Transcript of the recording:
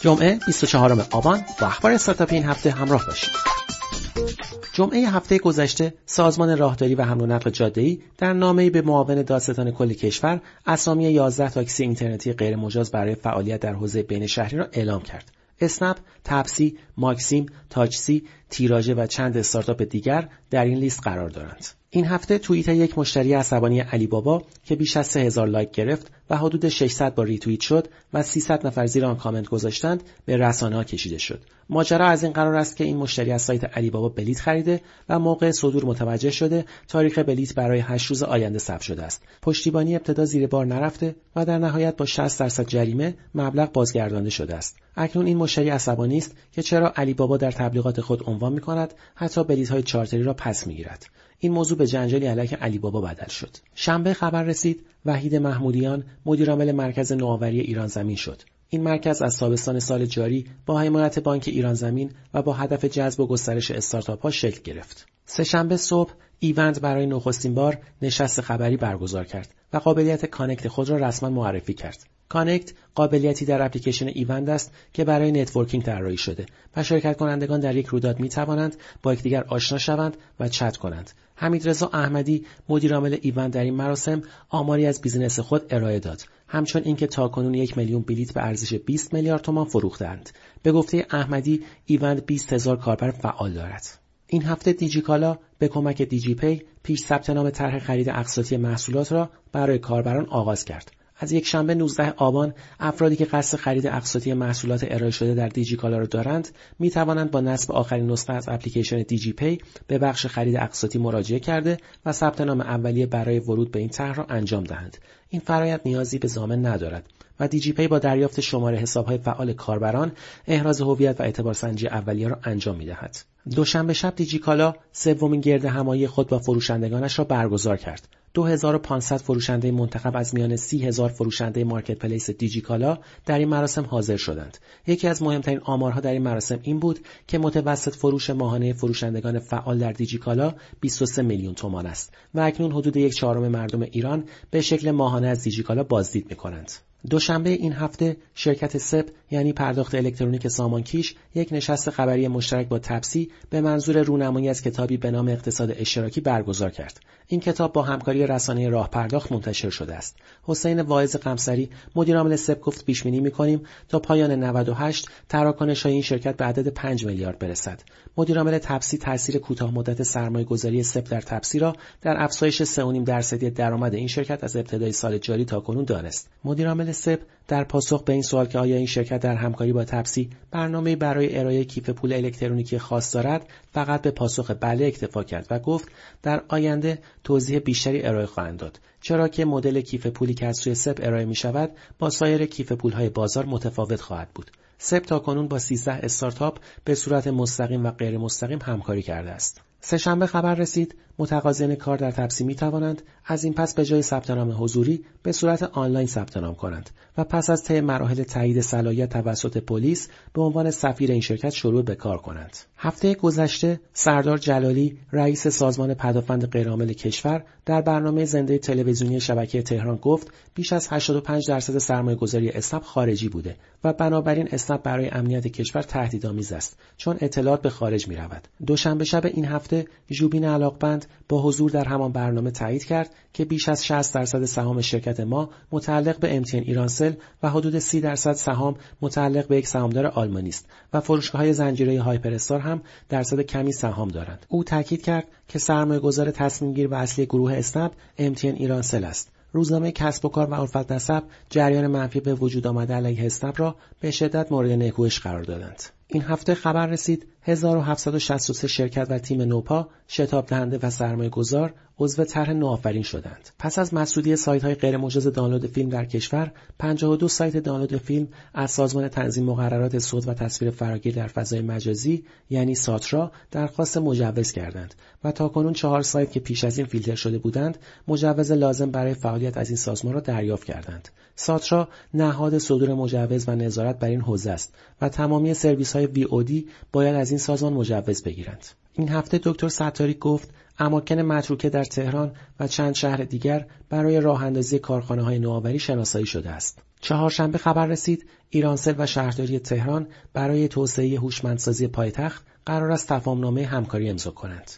جمعه 24 آبان با اخبار استارتاپی این هفته همراه باشید. جمعه هفته گذشته سازمان راهداری و حمل و نقل جاده‌ای در نامه‌ای به معاون دادستان کل کشور اسامی 11 تاکسی اینترنتی غیرمجاز برای فعالیت در حوزه بین شهری را اعلام کرد. اسنپ، تپسی، ماکسیم، تاچسی، تیراژه و چند استارتاپ دیگر در این لیست قرار دارند. این هفته توییت یک مشتری عصبانی علی بابا که بیش از 3000 لایک گرفت و حدود 600 بار ریتوییت شد و 300 نفر زیر آن کامنت گذاشتند به رسانه ها کشیده شد. ماجرا از این قرار است که این مشتری از سایت علی بابا بلیت خریده و موقع صدور متوجه شده تاریخ بلیت برای 8 روز آینده ثبت شده است. پشتیبانی ابتدا زیر بار نرفته و در نهایت با 60 درصد جریمه مبلغ بازگردانده شده است. اکنون این مشتری عصبانی است که چرا علی بابا در تبلیغات خود عنوان می کند حتی بلیط های چارتری را پس می گیرد. این موضوع به جنجالی علیه علی بابا بدل شد. شنبه خبر رسید وحید محمودیان مدیرعامل مرکز نوآوری ایران زمین شد. این مرکز از تابستان سال جاری با حمایت بانک ایران زمین و با هدف جذب و گسترش استارتاپ ها شکل گرفت. سه‌شنبه صبح ایوند برای نخستین بار نشست خبری برگزار کرد و قابلیت Connect خود را رسما معرفی کرد. Connect قابلیتی در اپلیکیشن ایوند است که برای networking طراحی شده و شرکت کنندگان در یک رویداد می توانند با یکدیگر آشنا شوند و چت کنند. حمیدرضا احمدی مدیر عامل ایوند در این مراسم آماری از business خود ارائه داد. همچون اینکه تاکنون یک میلیون بلیت به ارزش 20 میلیارد تومان فروختند به گفته احمدی ایوند 20 هزار کاربر فعال دارد. این هفته دیجیکالا به کمک دیجی پی پیش ثبت نام طرح خرید اقساطی محصولات را برای کاربران آغاز کرد. از یک شنبه 19 آبان افرادی که قصد خرید اقساطی محصولات ارائه شده در دیجیکالا را دارند می توانند با نصب آخرین نسخه از اپلیکیشن دیجی پی به بخش خرید اقساطی مراجعه کرده و ثبت نام اولیه برای ورود به این طرح را انجام دهند. این فرایند نیازی به زامن ندارد. و دیجی پی با دریافت شماره حسابهای فعال کاربران احراز هویت و اعتبارسنجی اولیه را انجام می دهد. دوشنبه شب دیجیکالا سومین گرد همایی خود با فروشندگانش را برگزار کرد 2500 فروشنده منتخب از میان 30000 فروشنده مارکت پلیس دیجیکالا در این مراسم حاضر شدند. یکی از مهمترین آمارها در این مراسم این بود که متوسط فروش ماهانه فروشندگان فعال در دیجیکالا 23 میلیون تومان است و اکنون حدود یک چهارم مردم ایران به شکل ماهانه از دیجیکالا بازدید می کنند. دوشنبه این هفته شرکت سپ یعنی پرداخت الکترونیک سامانکیش یک نشست خبری مشترک با تپسی به منظور رونمایی از کتابی به نام اقتصاد اشتراکی برگزار کرد. این کتاب با همکاری رسانه راه پرداخت منتشر شده است. حسین واعظ قمصری مدیر عامل سپ گفت پیش بینی می‌کنیم تا پایان 98 تراکنش های این شرکت به عدد 5 میلیارد برسد. مدیر عامل تپسی تاثیر کوتاه مدت سرمایه گذاری سپ در تپسی را در افزایش 3.5 درصدی درآمد این شرکت از ابتدای سال جاری تا کنون دانست. مدیر سپ در پاسخ به این سوال که آیا این شرکت در همکاری با تپسی برنامه برای ارائه کیف پول الکترونیکی خاص دارد فقط به پاسخ بله اکتفا کرد و گفت در آینده توضیح بیشتری ارائه خواهند داد چرا که مدل کیف پولی که از سوی سپ ارائه می شود با سایر کیف پولهای بازار متفاوت خواهد بود. سپ تا کنون با 13 استارتاپ به صورت مستقیم و غیر مستقیم همکاری کرده است. سهشنبه خبر رسید متقاضیان کار در تپسی می توانند از این پس به جای ثبت نام حضوری به صورت آنلاین ثبت نام کنند و پس از طی مراحل تایید صلاحیت توسط پلیس به عنوان سفیر این شرکت شروع به کار کنند. هفته گذشته سردار جلالی رئیس سازمان پدافند غیرعامل کشور در برنامه زنده تلویزیونی شبکه تهران گفت بیش از 85 درصد سرمایه گذاری اسنپ خارجی بوده و بنابراین اسنپ برای امنیت کشور تهدیدآمیز است چون اطلاعات به خارج می رود. دوشنبه شب این هفته ژوبین علاقبند با حضور در همان برنامه تایید کرد که بیش از 60 درصد سهام شرکت ما متعلق به امتین ایرانسل و حدود 30 درصد سهام متعلق به یک سهامدار آلمانی است و فروشگاه های زنجیره هایپر هم درصد کمی سهام دارند. او تاکید کرد که سرمایه گذار تصمیم گیر و اصلی گروه اسنپ امتین ایرانسل است. روزنامه کسب و کار و عرفت نسب جریان منفی به وجود آمده علیه اسنپ را به شدت مورد نیکویش قرار دادند. این هفته خبر رسید 1763 شرکت و تیم نوپا شتاب دهنده و سرمایه گذار عضو طرح نوآفرین شدند. پس از مسئولی سایت های غیر مجاز دانلود فیلم در کشور، 52 سایت دانلود فیلم از سازمان تنظیم مقررات صوت و تصویر فراگیر در فضای مجازی یعنی ساترا درخواست مجوز کردند و تاکنون چهار سایت که پیش از این فیلتر شده بودند مجوز لازم برای فعالیت از این سازمان را دریافت کردند. ساترا نهاد صدور مجوز و نظارت بر این حوزه است و تمامی سرویس های وی باید این سازمان مجوز بگیرند. این هفته دکتر ستاری گفت اماکن متروکه در تهران و چند شهر دیگر برای راه اندازی کارخانه های نوآوری شناسایی شده است. چهارشنبه خبر رسید ایرانسل و شهرداری تهران برای توسعه هوشمندسازی پایتخت قرار است تفاهمنامه همکاری امضا کنند.